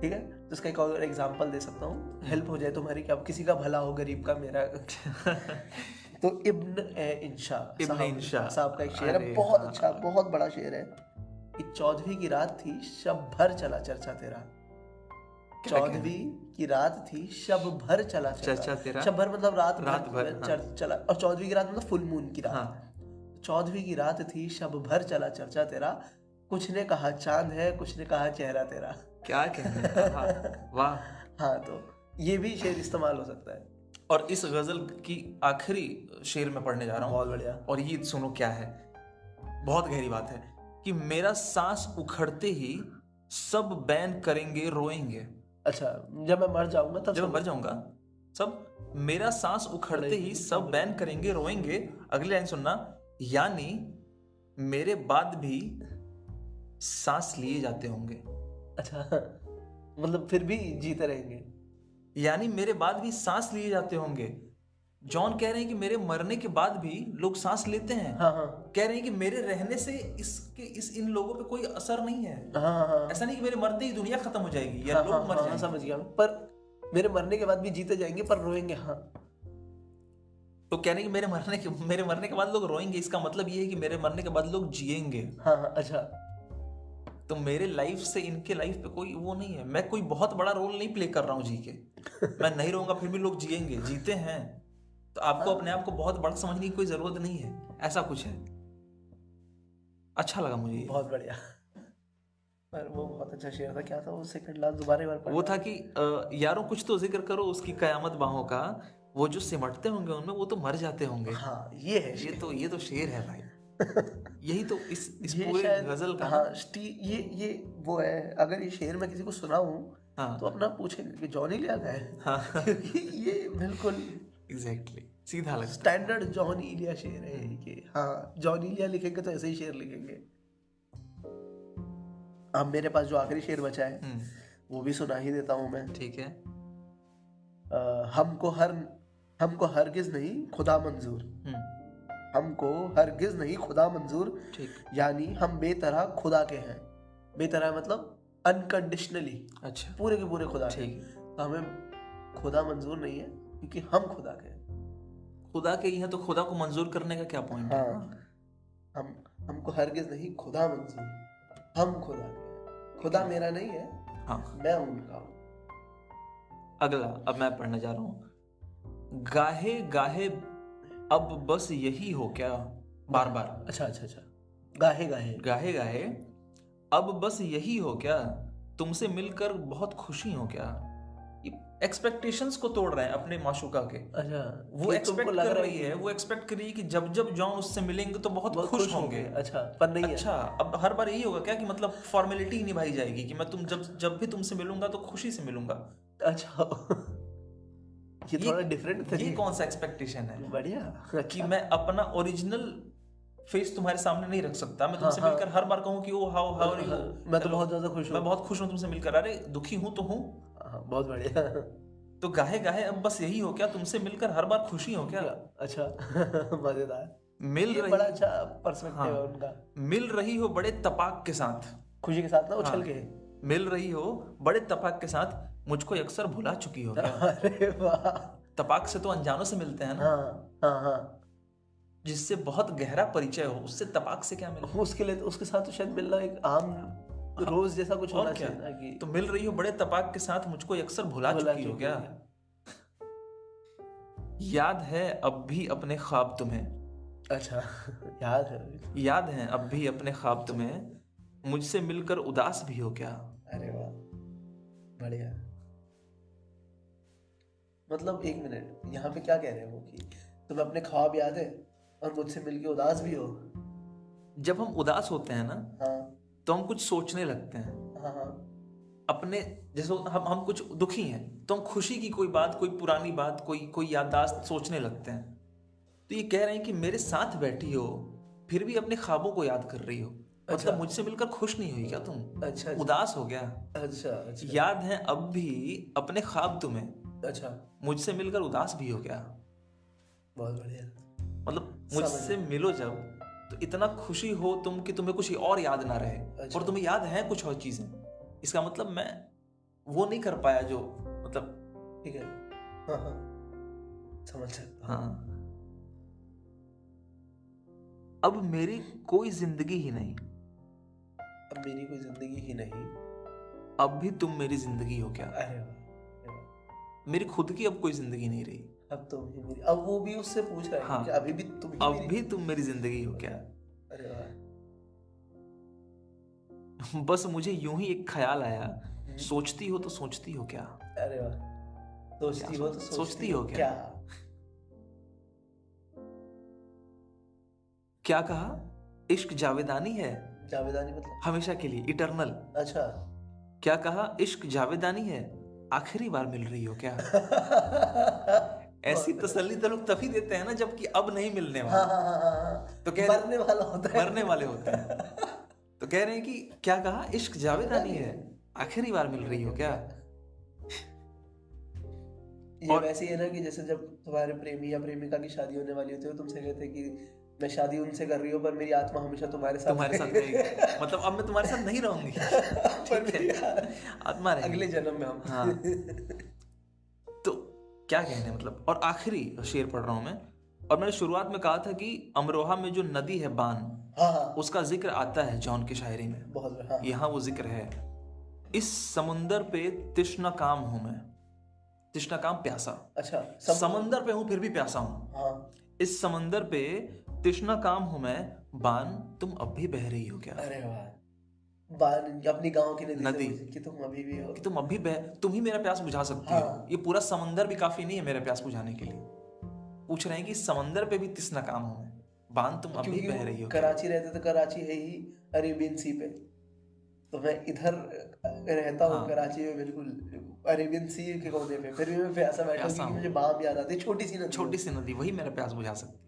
S2: ठीक है? तो इसका एक और एग्जांपल दे सकता हूँ। हेल्प हो जाए तुम्हारी कि अब किसी का भला हो गरीब का मेरा। तो इब्न इंशा
S1: इब्न इंशा।
S2: साहब का एक शेर है। बहुत
S1: हाँ।
S2: अच्छा बहुत बड़ा शेर है। कि चौदहवीं की रात थी शब भर चला चर्चा तेरा।
S1: क्या
S2: चौदहवीं की रात थी शब भर चला
S1: चर्चा। तेरा?
S2: शब भर मतलब रात
S1: रात भर, हाँ।
S2: चला और चौदहवीं की रात मतलब फुल मून की रात।
S1: हाँ।
S2: चौदहवीं की रात थी शब भर चला चर्चा तेरा। कुछ ने कहा चाँद है कुछ ने कहा चेहरा तेरा।
S1: क्या कहने वाह।
S2: हाँ तो ये भी शेर इस्तेमाल हो सकता है।
S1: और इस गज़ल की आखिरी शेर में पढ़ने जा रहा हूँ।
S2: बहुत बढ़िया।
S1: और ये सुनो क्या है। बहुत गहरी बात है कि मेरा सांस उखड़ते ही सब बैन करेंगे रोएँगे।
S2: अच्छा जब मैं मर जाऊँगा तब
S1: जब मैं मर जाऊँगा सब मेरा सांस उखड़ते ही सब बैन करेंगे रोएँगे। अगली लाइन सुनना। यानी मेरे बाद भी सांस लिए जाते होंगे।
S2: अच्छा मतलब फिर भी जीते रहेंगे?
S1: यानी मेरे बाद भी सांस लिए जाते होंगे। जॉन कह रहे हैं कि मेरे मरने के बाद भी लोग सांस लेते हैं।
S2: हाँ हाँ।
S1: कह रहे हैं कि मेरे रहने से इसके इस इन लोगों पे कोई असर नहीं है।
S2: हाँ हाँ हाँ।
S1: ऐसा नहीं कि मेरे मरते ही दुनिया खत्म हो जाएगी या
S2: हाँ,
S1: लोग
S2: हाँ,
S1: मर
S2: हाँ,
S1: जाएँगे।
S2: समझ गया पर मेरे मरने के बाद भी जीते जाएँगे पर रोएँगे हाँ।
S1: तो कह रहे हैं कि मेरे मरने के मेरे मरने के बाद लोग रोएँगे इसका मतलब ये है कि मेरे मरने के बाद लोग जिएँगे।
S2: हाँ हाँ अच्छा।
S1: तो मेरे लाइफ से इनके लाइफ पे कोई वो नहीं है। मैं कोई बहुत बड़ा रोल नहीं प्ले कर रहा हूँ जी के मैं नहीं रहूँगा फिर भी लोग जिएँगे जीते हैं। तो आपको अपने आप को बहुत बड़ा समझने की कोई ज़रूरत नहीं है। ऐसा कुछ है। अच्छा लगा मुझे
S2: बहुत बढ़िया। पर वो बहुत अच्छा शेर था। क्या था वो सेकंड लास्ट दोबारा बार
S1: वो था कि यारों कुछ तो ज़िक्र करो उसकी कयामत बाहों का। वो जो सिमटते होंगे उनमें वो तो मर जाते होंगे।
S2: हाँ ये है
S1: ये तो ये तो शेर है भाई। यही तो इस इस पूरे गज़ल का
S2: हाँ स्टी ये ये वो है अगर ये शेर मैं किसी को सुनाऊं
S1: हाँ
S2: तो अपना पूछेंगे कि जॉनी लिया गया है?
S1: हाँ।
S2: क्योंकि ये बिल्कुल
S1: एग्जैक्टली सीधा लगता
S2: स्टैंडर्ड जॉन इलिया शेर है ये। हाँ जॉन इलिया लिखेंगे तो ऐसे ही शेर लिखेंगे। अब मेरे पास जो आखिरी शेर बचा है
S1: हम्म,
S2: वो भी सुना ही देता हूँ मैं।
S1: ठीक है।
S2: अ, हमको हर हमको हरगिज नहीं खुदा मंजूर।
S1: हम्म,
S2: हमको हरगिज नहीं खुदा मंजूर। यानी हम बेतरह खुदा के हैं। बेतरह मतलब अनकंडीशनली
S1: अच्छा।
S2: पूरे के पूरे खुदा के तो हमें खुदा मंजूर नहीं है क्योंकि हम खुदा के
S1: खुदा के यहाँ तो खुदा को मंजूर करने का क्या पॉइंट है?
S2: हाँ। हम हमको हरगिज नहीं खुदा मंजूर। हम खुदा के खुदा मेरा नहीं है
S1: हाँ।
S2: मैं उनका हूँ।
S1: अगला अब मैं पढ़ने जा रहा हूँ। गाहे गाहे अब बस यही हो क्या? बार बार।
S2: अच्छा अच्छा अच्छा। गाहे गाहे।
S1: गाहे गाहे अब बस यही हो क्या? तुमसे मिलकर बहुत खुशी हो क्या? एक्सपेक्टेशंस को तोड़ रहे हैं अपने माशुका के
S2: अच्छा
S1: वो एक्सपेक्ट कर
S2: रहा
S1: रही है वो एक्सपेक्ट कर रही है कि जब जब जॉन उससे मिलेंगे तो बहुत,
S2: बहुत
S1: खुश होंगे।
S2: अच्छा पर नहीं है।
S1: अच्छा अब हर बार यही होगा क्या कि मतलब फॉर्मेलिटी ही निभाई जाएगी कि मैं तुम जब जब भी तुमसे मिलूँगा तो खुशी से मिलूँगा?
S2: अच्छा। ये
S1: ये-
S2: थोड़ा डिफरेंट था
S1: ये कौन सा एक्सपेक्टेशन है?
S2: बढ़िया।
S1: कि मैं अपना ओरिजिनल फेस तुम्हारे सामने नहीं रख सकता। मैं तुमसे
S2: हाँ,
S1: मिलकर हर बार कहूँ कि oh how how are you
S2: मैं तो बहुत ज़्यादा खुश
S1: मैं बहुत खुश हूँ तुमसे मिलकर। अरे दुखी हूँ तो हूँ।
S2: हाँ, बहुत बढ़िया।
S1: तो गाहे गाहे अब बस यही हो क्या? तुमसे मिलकर हर बार खुशी हो क्या?
S2: अच्छा मज़ेदार।
S1: मिल रही
S2: बड़ा अच्छा पर्सपेक्टिव
S1: हाँ।
S2: है। उनका।
S1: मिल रही हो बड़े तपाक के साथ।
S2: खुशी के साथ ना उछल
S1: हाँ।
S2: के।
S1: मिल रही हो बड़े तपाक के साथ। मुझको अक्सर भुला चुकी हो क्या?
S2: अरे वाह।
S1: तपाक से तो अनजानों से मिलते हैं ना?
S2: हाँ हाँ हाँ।
S1: जिससे बहुत गहरा परिचय हो उससे तपाक से क्या मिले?
S2: उसके लिए तो उसके साथ तो शायद मिलना एक आम रोज जैसा कुछ होना
S1: क्या?
S2: चाहिए कि
S1: तो मिल रही हो बड़े तपाक के साथ मुझको अक्सर भुला
S2: भुला
S1: चुकी हो क्या? याद है अब भी अपने ख्वाब तुम्हें?
S2: अच्छा याद है
S1: याद है अब भी अपने ख्वाब तुम्हें? मुझसे मिलकर उदास भी हो क्या?
S2: अरे वाह बढ़िया। मतलब एक मिनट यहाँ पे क्या कह रहे हो कि तुम्हें अपने ख्वाब याद है और मुझसे मिलके उदास भी हो?
S1: जब हम उदास होते हैं ना
S2: हाँ।
S1: तो हम कुछ सोचने लगते हैं।
S2: हाँ हाँ।
S1: अपने जैसे हम हम कुछ दुखी हैं तो हम खुशी की कोई बात कोई पुरानी बात कोई कोई याददाश्त सोचने लगते हैं। तो ये कह रहे हैं कि मेरे साथ बैठी हो फिर भी अपने ख्वाबों को याद कर रही हो।
S2: अच्छा।
S1: मतलब मुझसे मिलकर खुश नहीं हुई क्या तुम?
S2: अच्छा अच्छा।
S1: उदास हो गया।
S2: अच्छा अच्छा।
S1: याद है अब भी अपने ख्वाब तुम्हें
S2: अच्छा।
S1: मुझसे मिलकर उदास भी हो गया
S2: बहुत बढ़िया।
S1: मतलब मुझसे मिलो जब तो इतना खुशी हो तुम कि तुम्हें कुछ और याद ना रहे।
S2: अच्छा।
S1: और तुम्हें याद है कुछ और चीज़ें? इसका मतलब मैं वो नहीं कर पाया जो मतलब
S2: ठीक है। हाँ हाँ। समझ सकता हाँ।
S1: अब मेरी कोई ज़िंदगी ही नहीं।
S2: अब मेरी कोई ज़िंदगी ही नहीं।
S1: अब भी तुम मेरी ज़िंदगी हो क्या?
S2: अरे अरे वाह।
S1: मेरी खुद की अब कोई ज़िंदगी नहीं रही।
S2: अब तो मेरी अब वो भी उससे पूछ रहा है
S1: हाँ।
S2: कि अभी भी तुम
S1: अब भी तुम मेरी ज़िंदगी हो क्या?
S2: अरे वाह।
S1: बस मुझे यूँ ही एक ख्याल आया सोचती हो तो सोचती हो क्या?
S2: अरे वाह। सोचती हो तो
S1: सोचती
S2: सोचती
S1: हो क्या?
S2: क्या?
S1: क्या कहा? इश्क जावेदानी है?
S2: जावेदानी मतलब?
S1: हमेशा के लिए इटरनल।
S2: अच्छा।
S1: क्या कहा? इश्क जावेदानी है? आखिरी बार मिल रही हो क्या? ऐसी तसल्ली तो लोग तभी देते हैं ना जबकि अब नहीं मिलने
S2: हाँ
S1: वाला।
S2: हाँ हाँ हाँ हाँ
S1: तो कह रहे-
S2: मरने वाला होता है।
S1: मरने वाले होते हैं। तो कह रहे हैं कि क्या कहा? इश्क जावेदानी है। आखिरी बार मिल रही हो क्या?
S2: ये
S1: और-
S2: वैसे ही है ना कि जैसे जब तुम्हारे प्रेमी या प्रेमिका की शादी होने वाली होती है तुमसे कहते हैं कि मैं शादी उनसे कर रही हूँ पर मेरी आत्मा हमेशा तुम्हारे साथ
S1: तुम्हारे साथ रहेगी। मतलब अब मैं तुम्हारे साथ नहीं रहूँगी।
S2: पर
S1: आत्मा रहेगी।
S2: अगले जन्म में हम।
S1: हाँ। तो क्या कहने मतलब? और आखिरी शेर पढ़ रहा हूँ मैं। और मैंने शुरुआत में कहा था कि अमरोहा में जो नदी है बान
S2: हाँ हाँ।
S1: उसका ज़िक्र आता है जॉन की शायरी में।
S2: बहुत हाँ।
S1: यहाँ वो ज़िक्र है। इस समुंदर पे तिश्ना काम हूँ मैं। तिश्ना काम प्यासा।
S2: अच्छा
S1: समंदर पे हूँ फिर भी प्यासा हूँ।
S2: हाँ।
S1: इस समंदर पे तृष्णा काम हूँ मैं बान तुम अब भी बह रही हो क्या?
S2: अरे वाह। बान अपनी गाँव की नदी।
S1: नदी।
S2: कि तुम अभी भी हो।
S1: कि तुम अभी बह तुम ही मेरा प्यास बुझा सकती हो।
S2: हाँ।
S1: ये पूरा समंदर भी काफ़ी नहीं है मेरा प्यास बुझाने के लिए। पूछ रहे हैं कि समंदर पे भी तृष्णा काम हूँ मैं बान तुम अभी बह रही हो
S2: कराची रहते तो कराची है ही अरेबियन सी पे। तो मैं इधर रहता हूँ
S1: हाँ।
S2: कराची में बिल्कुल अरेबियन सी के कोने पे। फिर भी मैं प्यासा बैठा हूँ। मुझे बाम याद आती छोटी सी नदी
S1: छोटी सी नदी वही मेरा प्यास बुझा सकती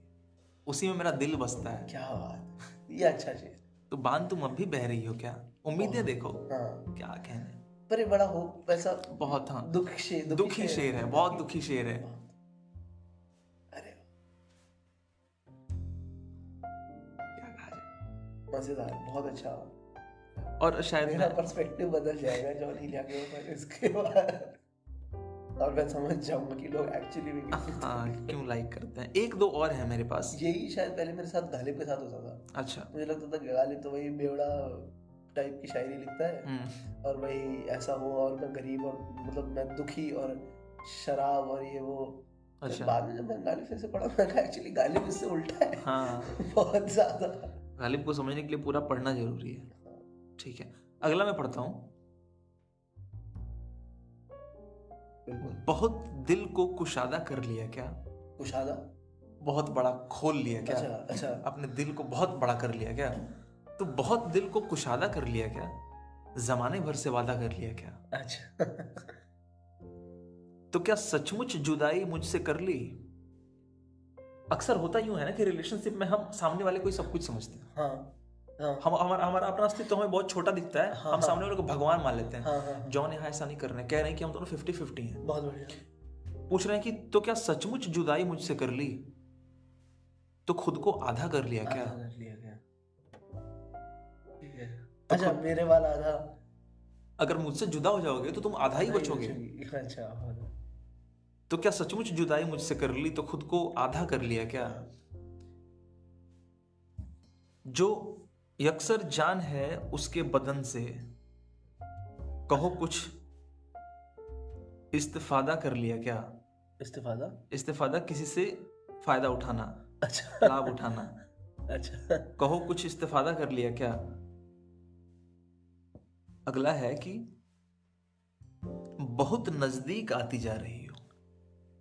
S1: उसी में मेरा दिल बसता है।
S2: क्या बात ये अच्छा चीज़।
S1: तो बान तुम अभी बह रही हो क्या? उम्मीदें देखो
S2: हाँ।
S1: क्या कहने।
S2: पर बड़ा हो वैसा
S1: बहुत हाँ।
S2: दुख शेर
S1: दुखी शेर है बहुत दुखी शेर है।
S2: अरे
S1: क्या कहा जाए।
S2: मज़ेदार बहुत अच्छा।
S1: और शायद
S2: मेरा पर्सपेक्टिव बदल जाएगा जॉन हिलिया के ऊपर इसके बाद। और मैं समझ जाऊँगा कि लोग एक्चुअली में
S1: हाँ क्यों लाइक करते हैं? एक दो और है मेरे पास।
S2: यही शायद पहले मेरे साथ गालिब के साथ होता था।
S1: अच्छा।
S2: मुझे लगता था गालिब तो वही बेवड़ा टाइप की शायरी लिखता है।
S1: हम्म।
S2: और वही ऐसा हो और मैं गरीब और मतलब मैं दुखी और शराब और ये वो।
S1: अच्छा।
S2: बाद में जब मैं गालिब से पढ़ा मैं कहा एक्चुअली गालिब इससे उल्टा है।
S1: हाँ।
S2: बहुत ज़्यादा।
S1: गालिब को समझने के लिए पूरा पढ़ना ज़रूरी है। ठीक है। अगला मैं पढ़ता हूँ।
S2: बिल्कुल
S1: बहुत दिल को कुशादा कर लिया क्या?
S2: कुशादा?
S1: बहुत बड़ा खोल लिया क्या?
S2: अच्छा अच्छा।
S1: अपने दिल को बहुत बड़ा कर लिया क्या? तो बहुत दिल को कुशादा कर लिया क्या? जमाने भर से वादा कर लिया क्या?
S2: अच्छा।
S1: तो क्या सचमुच जुदाई मुझसे कर ली? अक्सर होता यूँ है ना कि रिलेशनशिप में हम सामने वाले को ही सब कुछ समझते हैं।
S2: हाँ। हाँ।
S1: हम हमारा हमारा अपना अस्तित्व हमें बहुत छोटा दिखता है।
S2: हाँ,
S1: हम
S2: हाँ।
S1: सामने वाले को भगवान मान लेते हैं।
S2: हाँ हाँ।
S1: जॉन यहाँ ऐसा नहीं कर रहे हैं। कह रहे हैं कि हम दोनों फिफ्टी फिफ्टी हैं।
S2: बहुत बढ़िया।
S1: पूछ रहे हैं कि तो क्या सचमुच जुदाई मुझसे कर ली? तो खुद को आधा कर लिया क्या?
S2: कर लिया गया
S1: तो
S2: अच्छा मेरे वाला आधा?
S1: अगर मुझसे जुदा हो जाओगे तो तुम आधा ही बचोगे।
S2: अच्छा
S1: तो क्या सचमुच जुदाई मुझसे कर ली? तो खुद को आधा कर लिया क्या? जो यकसर जान है उसके बदन से। कहो कुछ। इस्तिफादा कर लिया क्या?
S2: इस्तीफादा?
S1: इस्तिफादा किसी से फ़ायदा उठाना।
S2: अच्छा।
S1: लाभ उठाना।
S2: अच्छा।
S1: कहो कुछ इस्तिफादा कर लिया क्या? अगला है कि बहुत नज़दीक आती जा रही हो।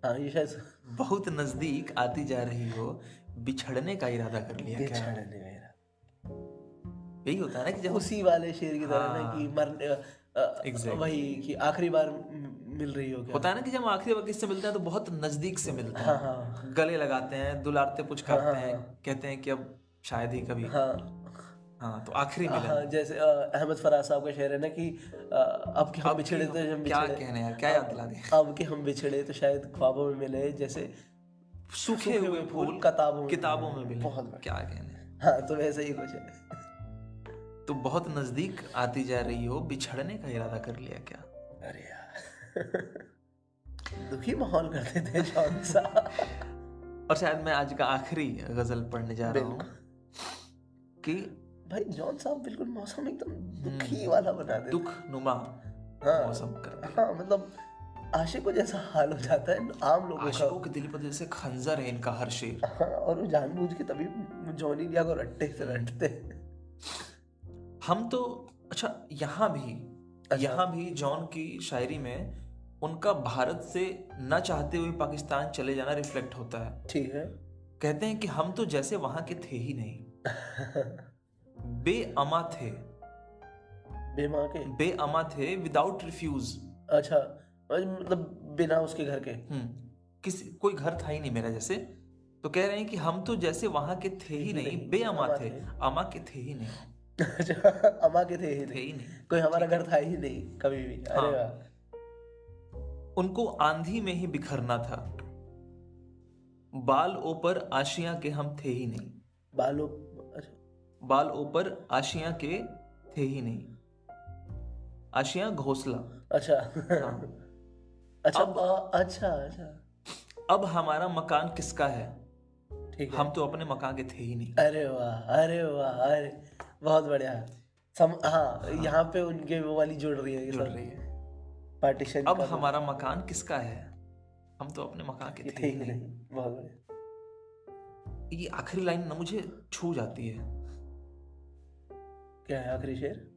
S2: हाँ ये शायद
S1: बहुत नज़दीक आती जा रही हो बिछड़ने का इरादा कर लिया क्या? यही होता है ना कि जब
S2: उसी वाले शेर की तरह ना
S1: हाँ।
S2: कि मरने अ, अ,
S1: Exactly.
S2: वही कि आखिरी बार मिल रही हो
S1: होता है ना कि जब आखिरी वक्त इससे मिलते हैं तो बहुत नज़दीक से मिलते
S2: हाँ।
S1: हैं
S2: हाँ।
S1: गले लगाते हैं दुलारते पुचकारते
S2: हाँ,
S1: हैं
S2: हाँ।
S1: कहते हैं कि अब शायद ही कभी।
S2: हाँ।
S1: हाँ तो आखिरी मिलन।
S2: हाँ जैसे अहमद फराज साहब का शेर है ना कि अब के हम बिछड़े तो हम
S1: क्या कहने यार क्या याद दिला दे?
S2: अब के हम बिछड़े तो शायद ख्वाबों में मिले जैसे
S1: सूखे हुए फूल
S2: किताबों में।
S1: किताबों में मिले।
S2: बहुत
S1: क्या कहने
S2: हाँ तो वैसे ही कुछ है।
S1: तो बहुत नज़दीक आती जा रही हो बिछड़ने का इरादा कर लिया क्या?
S2: अरे यार। दुखी माहौल करते थे जॉन साहब
S1: और शायद मैं आज का आखिरी गज़ल पढ़ने जा रहा हूँ। कि
S2: भाई जॉन साहब बिल्कुल मौसम एकदम दुखी वाला बना देते
S1: दुख नुमा
S2: हाँ।
S1: मौसम कर
S2: हाँ मतलब आशिकों जैसा हाल हो जाता है आम लोगों
S1: आशिकों के दिल पर जैसे खंजर है इनका हर शेर।
S2: हाँ और वो जानबूझ के तभी जॉनी लिया को रट्टे से रटते
S1: हम तो अच्छा यहाँ भी
S2: अच्छा।
S1: यहाँ भी जॉन की शायरी में उनका भारत से न चाहते हुए पाकिस्तान चले जाना रिफ्लेक्ट होता है।
S2: ठीक है।
S1: कहते हैं कि हम तो जैसे वहाँ के थे ही नहीं। बेअमा थे।
S2: बेमां के?
S1: बेअमा थे विदाउट रिफ्यूज
S2: अच्छा मतलब बिना उसके घर के?
S1: हम्म किसी कोई घर था ही नहीं मेरा जैसे। तो कह रहे हैं कि हम तो जैसे वहाँ के थे ही नहीं नहीं बेअमा
S2: अमा
S1: थे। अमा के थे ही नहीं।
S2: अम्मा के थे ही
S1: थे
S2: नहीं
S1: नहीं।
S2: कोई हमारा घर था ही नहीं कभी भी। अरे
S1: हाँ।
S2: वाह।
S1: उनको आंधी में ही बिखरना था। बाल ऊपर आशियाँ के हम थे ही नहीं।
S2: बालों अच्छा।
S1: बाल ऊपर आशियाँ के थे ही नहीं। आशियाँ घोंसला।
S2: अच्छा।
S1: हाँ।
S2: अच्छा
S1: अब-
S2: बा- अच्छा अच्छा।
S1: अब हमारा मकान किसका है?
S2: ठीक है।
S1: हम तो अपने मकान के थे ही नहीं।
S2: अरे वाह अरे वाह अरे। बहुत बढ़िया। सम हाँ यहाँ पे उनके वो वाली जुड़ रही है
S1: जुड़ रही है।
S2: पार्टीशन
S1: अब हमारा मकान किसका है? हम तो अपने मकान के थे ही नहीं।
S2: नहीं बहुत बढ़िया।
S1: ये आखिरी लाइन ना मुझे छू जाती है।
S2: क्या है आखिरी शेर?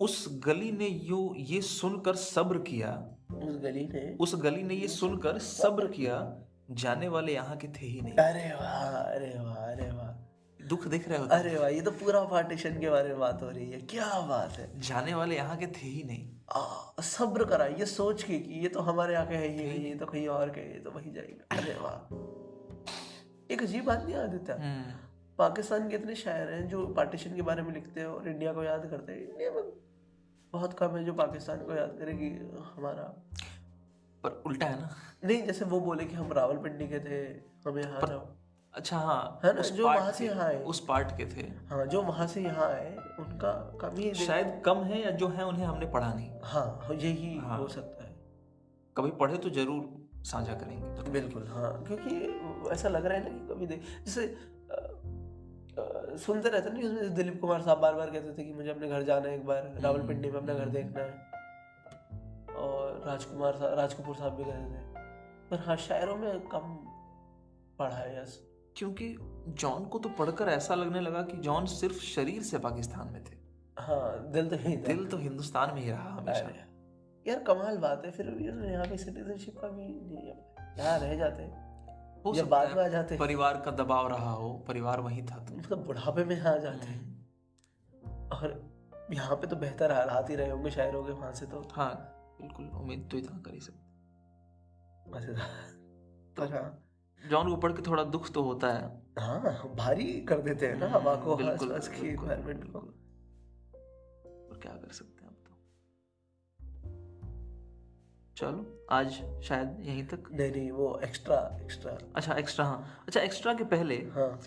S1: उस गली ने यो ये सुनकर सब्र किया।
S2: उस गली ने।
S1: उस गली ने ये सुनकर सब्र किया। जाने वाले यहाँ के थे ही नहीं।
S2: अरे वाह अरे वाह अरे वाह।
S1: दुख दिख रहे हो।
S2: अरे वाह ये तो पूरा पार्टीशन के बारे में बात हो रही है। क्या बात है?
S1: जाने वाले यहाँ के थे ही नहीं।
S2: सब्र करा ये सोच के कि ये तो हमारे यहाँ के है ही नहीं। ये तो कहीं और के ये तो वहीं जाएगा। अरे वाह। एक अजीब बात नहीं आदित्य।
S1: हम्म,
S2: पाकिस्तान के इतने शायर हैं जो पार्टीशन के बारे में लिखते हैं और इंडिया को याद करते हैं। इंडिया में बहुत कम है जो पाकिस्तान को याद करे कि हमारा
S1: पर उल्टा है ना।
S2: नहीं जैसे वो बोले कि हम रावलपिंडी के थे हमें यहाँ
S1: अच्छा हाँ
S2: है ना, जो वहाँ से यहाँ आए।
S1: उस पार्ट के थे।
S2: हाँ जो वहाँ से यहाँ आए उनका कमी
S1: शायद कम है या जो है उन्हें हमने पढ़ा नहीं।
S2: हाँ यही
S1: हाँ।
S2: हो सकता है।
S1: कभी पढ़े तो ज़रूर साझा करेंगे।
S2: बिल्कुल हाँ क्योंकि ऐसा लग रहा है ना कि कभी देख जैसे सुनते रहते ना न्यूज़ में दिलीप कुमार साहब बार बार कहते थे कि मुझे अपने घर जाना है एक बार रावलपिंडी में अपना घर देखना है। और राजकुमार साहब राज कपूर साहब भी कहते थे। पर हाँ शायरों में कम पढ़ा है यस।
S1: क्योंकि जॉन को तो पढ़कर ऐसा लगने लगा कि जॉन सिर्फ़ शरीर से पाकिस्तान में थे।
S2: हाँ दिल तो था।
S1: दिल तो हिंदुस्तान में ही रहा हमेशा।
S2: यार कमाल बात है फिर यहाँ पे सिटीजनशिप का भी यहाँ रह जाते।
S1: हो
S2: जब बाद में आ जाते।
S1: परिवार का दबाव रहा हो परिवार वहीं था तो।
S2: मतलब बुढ़ापे में आ जाते। हैं और यहाँ पे तो बेहतर हालात ही रहे होंगे हो गए वहाँ से तो।
S1: हाँ बिल्कुल उम्मीद तो इतना कर ही सकते।
S2: मज़ेदार। पर हाँ।
S1: जॉन को पढ़ के थोड़ा दुख तो होता है।
S2: हाँ भारी कर देते हैं ना हवा को
S1: बिल्कुल,
S2: आसपास की एनवायरनमेंट को।
S1: और क्या कर सकते हैं अब तो? चलो आज शायद यहीं तक।
S2: नहीं नहीं वो एक्स्ट्रा एक्स्ट्रा
S1: अच्छा एक्स्ट्रा हाँ। अच्छा एक्स्ट्रा के पहले
S2: हाँ।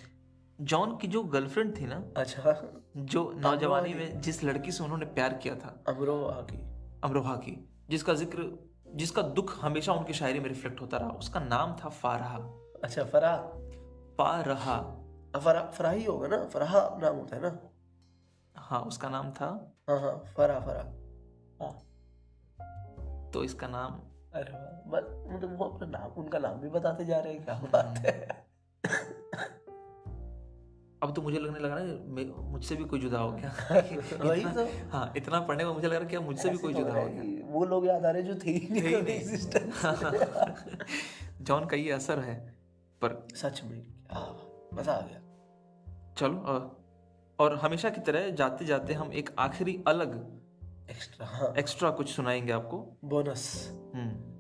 S1: जॉन की जो गर्लफ्रेंड थी ना
S2: अच्छा।
S1: जो नौजवानी में जिस लड़की से उन्होंने प्यार किया था।
S2: अमरोहा आकी
S1: अमरोहा की जिसका ज़िक्र जिसका दुख हमेशा उनकी शायरी में रिफ्लेक्ट होता रहा उसका नाम था फारहा।
S2: अच्छा फरा
S1: फारहा।
S2: फरा फराही होगा ना? फराहा नाम होता है ना?
S1: हाँ उसका नाम था।
S2: हाँ हाँ फरा फरा हाँ।
S1: तो इसका नाम?
S2: अरे मतलब वो अपना नाम उनका नाम भी बताते जा रहे हैं क्या बात है?
S1: अब तो मुझे लगने लगा ना मुझसे भी कोई जुदा हो गया।
S2: वही तो।
S1: हाँ इतना पढ़ने में मुझे लग रहा है कि मुझसे भी कोई
S2: तो
S1: जुदा
S2: है
S1: हो गया।
S2: वो लोग याद आ रहे जो थे ही नहीं।
S1: जॉन का ये असर है। पर
S2: सच में मज़ा आ गया।
S1: चलो और, और हमेशा की तरह जाते जाते हम एक आखिरी अलग
S2: एक्स्ट्रा हाँ।
S1: एक्स्ट्रा कुछ सुनाएँगे आपको।
S2: बोनस
S1: हम्म।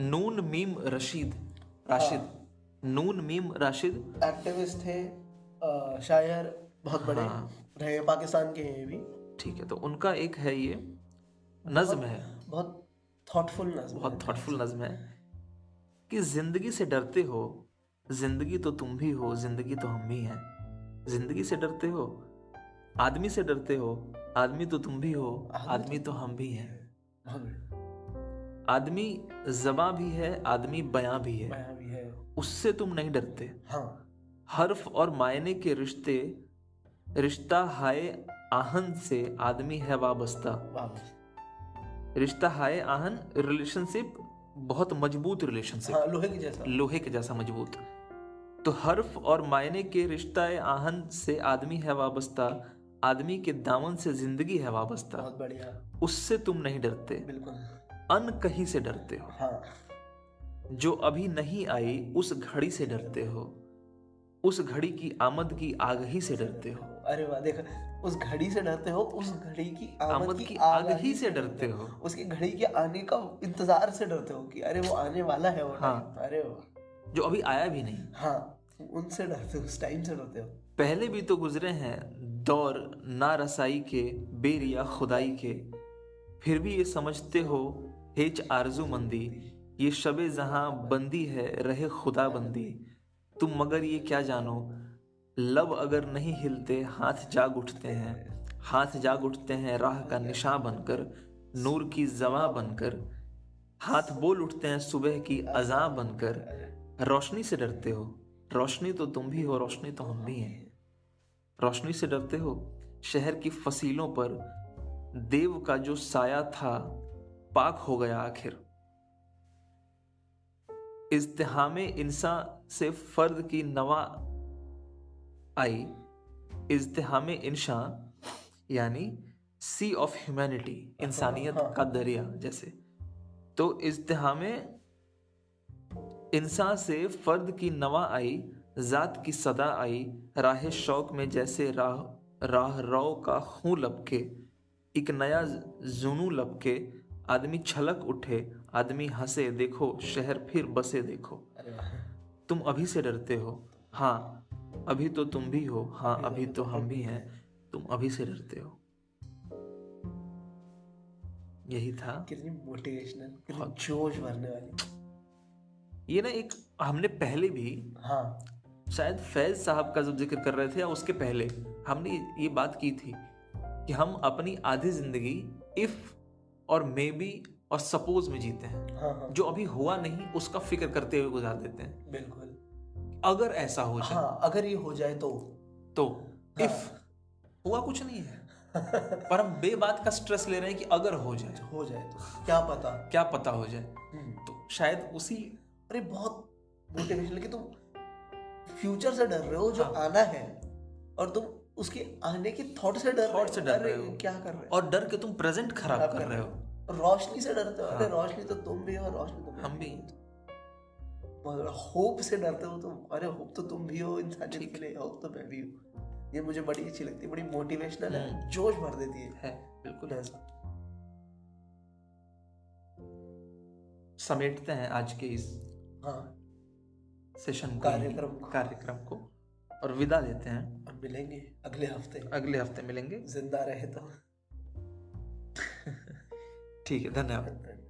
S1: नून मीम रशीद राशिद। हाँ। नून मीम राशिद।
S2: एक्टिविस्ट थे शायर बहुत बड़े
S1: हाँ।
S2: रहे पाकिस्तान के हैं भी।
S1: ठीक है तो उनका एक है ये नज्म है।
S2: बहुत थॉटफुल नज्म
S1: बहुत थॉटफुल नज्म है। कि ज़िंदगी से डरते हो ज़िंदगी तो तुम भी हो ज़िंदगी तो हम भी हैं। ज़िंदगी से डरते हो आदमी से डरते हो आदमी तो तुम भी हो आदमी तो हम भी हैं। आदमी जबा भी है आदमी बयां भी है। उससे तुम नहीं डरते।
S2: हाँ।
S1: हर्फ और मायने के रिश्ते रिश्ता हाय आहन से आदमी है वाबस्ता। रिश्ता हाय आहन रिलेशनशिप बहुत मज़बूत रिलेशनशिप
S2: हाँ लोहे की जैसा।
S1: लोहे के जैसा मज़बूत। तो हर्फ और मायने के रिश्ता आहन से आदमी है वाबस्ता आदमी के दामन से ज़िंदगी है वाबस्ता।
S2: बहुत बढ़िया।
S1: उससे तुम नहीं डरते।
S2: बिल्कुल।
S1: अन कहीं से डरते हो।
S2: हाँ।
S1: जो अभी नहीं आई उस घड़ी से डरते हो। उस घड़ी की आमद की आग ही से डरते हो।
S2: अरे वाह देख उस घड़ी से डरते हो उस घड़ी की आमद
S1: आमद
S2: की
S1: की
S2: आगाही
S1: आगही से डरते हो।
S2: उसकी घड़ी के आने का इंतज़ार से डरते हो कि अरे वो आने वाला है वो
S1: हाँ।
S2: अरे वाह।
S1: जो अभी आया भी नहीं।
S2: हाँ उनसे डरते हो उस टाइम से डरते हो।
S1: पहले भी तो गुजरे हैं दौर ना रसाई के बेरिया खुदाई के। फिर भी ये समझते हो हेच आरज़ू मंदी। ये शबे जहाँ बंदी है रहे खुदा बंदी। तुम मगर ये क्या जानो? लब अगर नहीं हिलते, हाथ जाग उठते हैं। हाथ जाग उठते हैं राह का निशा बनकर, नूर की जवा बनकर। हाथ बोल उठते हैं सुबह की अजा बनकर। रोशनी से डरते हो। रोशनी तो तुम भी हो, रोशनी तो हम भी हैं। रोशनी से डरते हो? शहर की फसीलों पर देव का जो साया था, पाक हो गया आखिर। इज्तिहाम इंसान से फर्द की नवा आई इज्तिहाम इंसान यानी सी ऑफ़ ह्यूमैनिटी इंसानियत
S2: हाँ।
S1: का दरिया जैसे तो इज्तिहाम इंसान से फर्द की नवा आई जात की सदा आई राह शौक में जैसे राह राह रो का खूं लपके एक नया जुनू लपके आदमी छलक उठे आदमी हंसे देखो शहर फिर बसे देखो। तुम अभी से डरते हो। हाँ अभी तो तुम भी हो। हाँ अभी तो हम भी हैं। तुम अभी से डरते हो। यही था।
S2: कितनी मोटिवेशनल कितनी जोश भरने वाली।
S1: ये ना एक हमने पहले भी
S2: हाँ।
S1: शायद फैज साहब का जब ज़िक्र कर रहे थे या उसके पहले हमने ये बात की थी कि हम अपनी आधी ज़िंदगी इफ़ और मे बी और सपोज़ में जीते हैं।
S2: हाँ हाँ।
S1: जो अभी हुआ नहीं उसका फ़िक्र करते हुए गुजार देते हैं।
S2: बिल्कुल।
S1: अगर ऐसा हो जाए।
S2: हाँ अगर ये हो जाए तो।
S1: तो
S2: हाँ।
S1: इफ़ हुआ कुछ नहीं है। पर हम बे बात का स्ट्रेस ले रहे हैं कि अगर हो जाए।
S2: हो जाए तो क्या पता।
S1: क्या पता हो जाए।
S2: हम्म,
S1: तो शायद उसी
S2: अरे बहुत मोटिवेशनल कि तुम फ्यूचर से डर रहे हो जो
S1: हाँ।
S2: आना है। और तुम उसके आने की थॉट से डर
S1: Thought से डर रहे हो।
S2: क्या कर रहे हो?
S1: और डर के तुम प्रेजेंट खराब कर रहे हो।
S2: रोशनी से डरते हो? अरे
S1: हाँ।
S2: रोशनी तो तुम भी हो रोशनी तो
S1: हम भी
S2: होप से डरते हो तुम अरे होप तो तुम भी हो इंसानियत के लिए होप तो मैं भी हूँ। ये मुझे बड़ी अच्छी लगती है बड़ी मोटिवेशनल है
S1: हम्म।
S2: जोश भर देती है।
S1: है बिल्कुल।
S2: बस।
S1: समेटते हैं आज के इस
S2: हाँ।
S1: सेशन
S2: कार्यक्रम को।
S1: कार्यक्रम को और विदा देते हैं।
S2: अब मिलेंगे अगले हफ़्ते।
S1: अगले हफ़्ते मिलेंगे।
S2: ज़िंदा रहे तो।
S1: ठीक है धन्यवाद।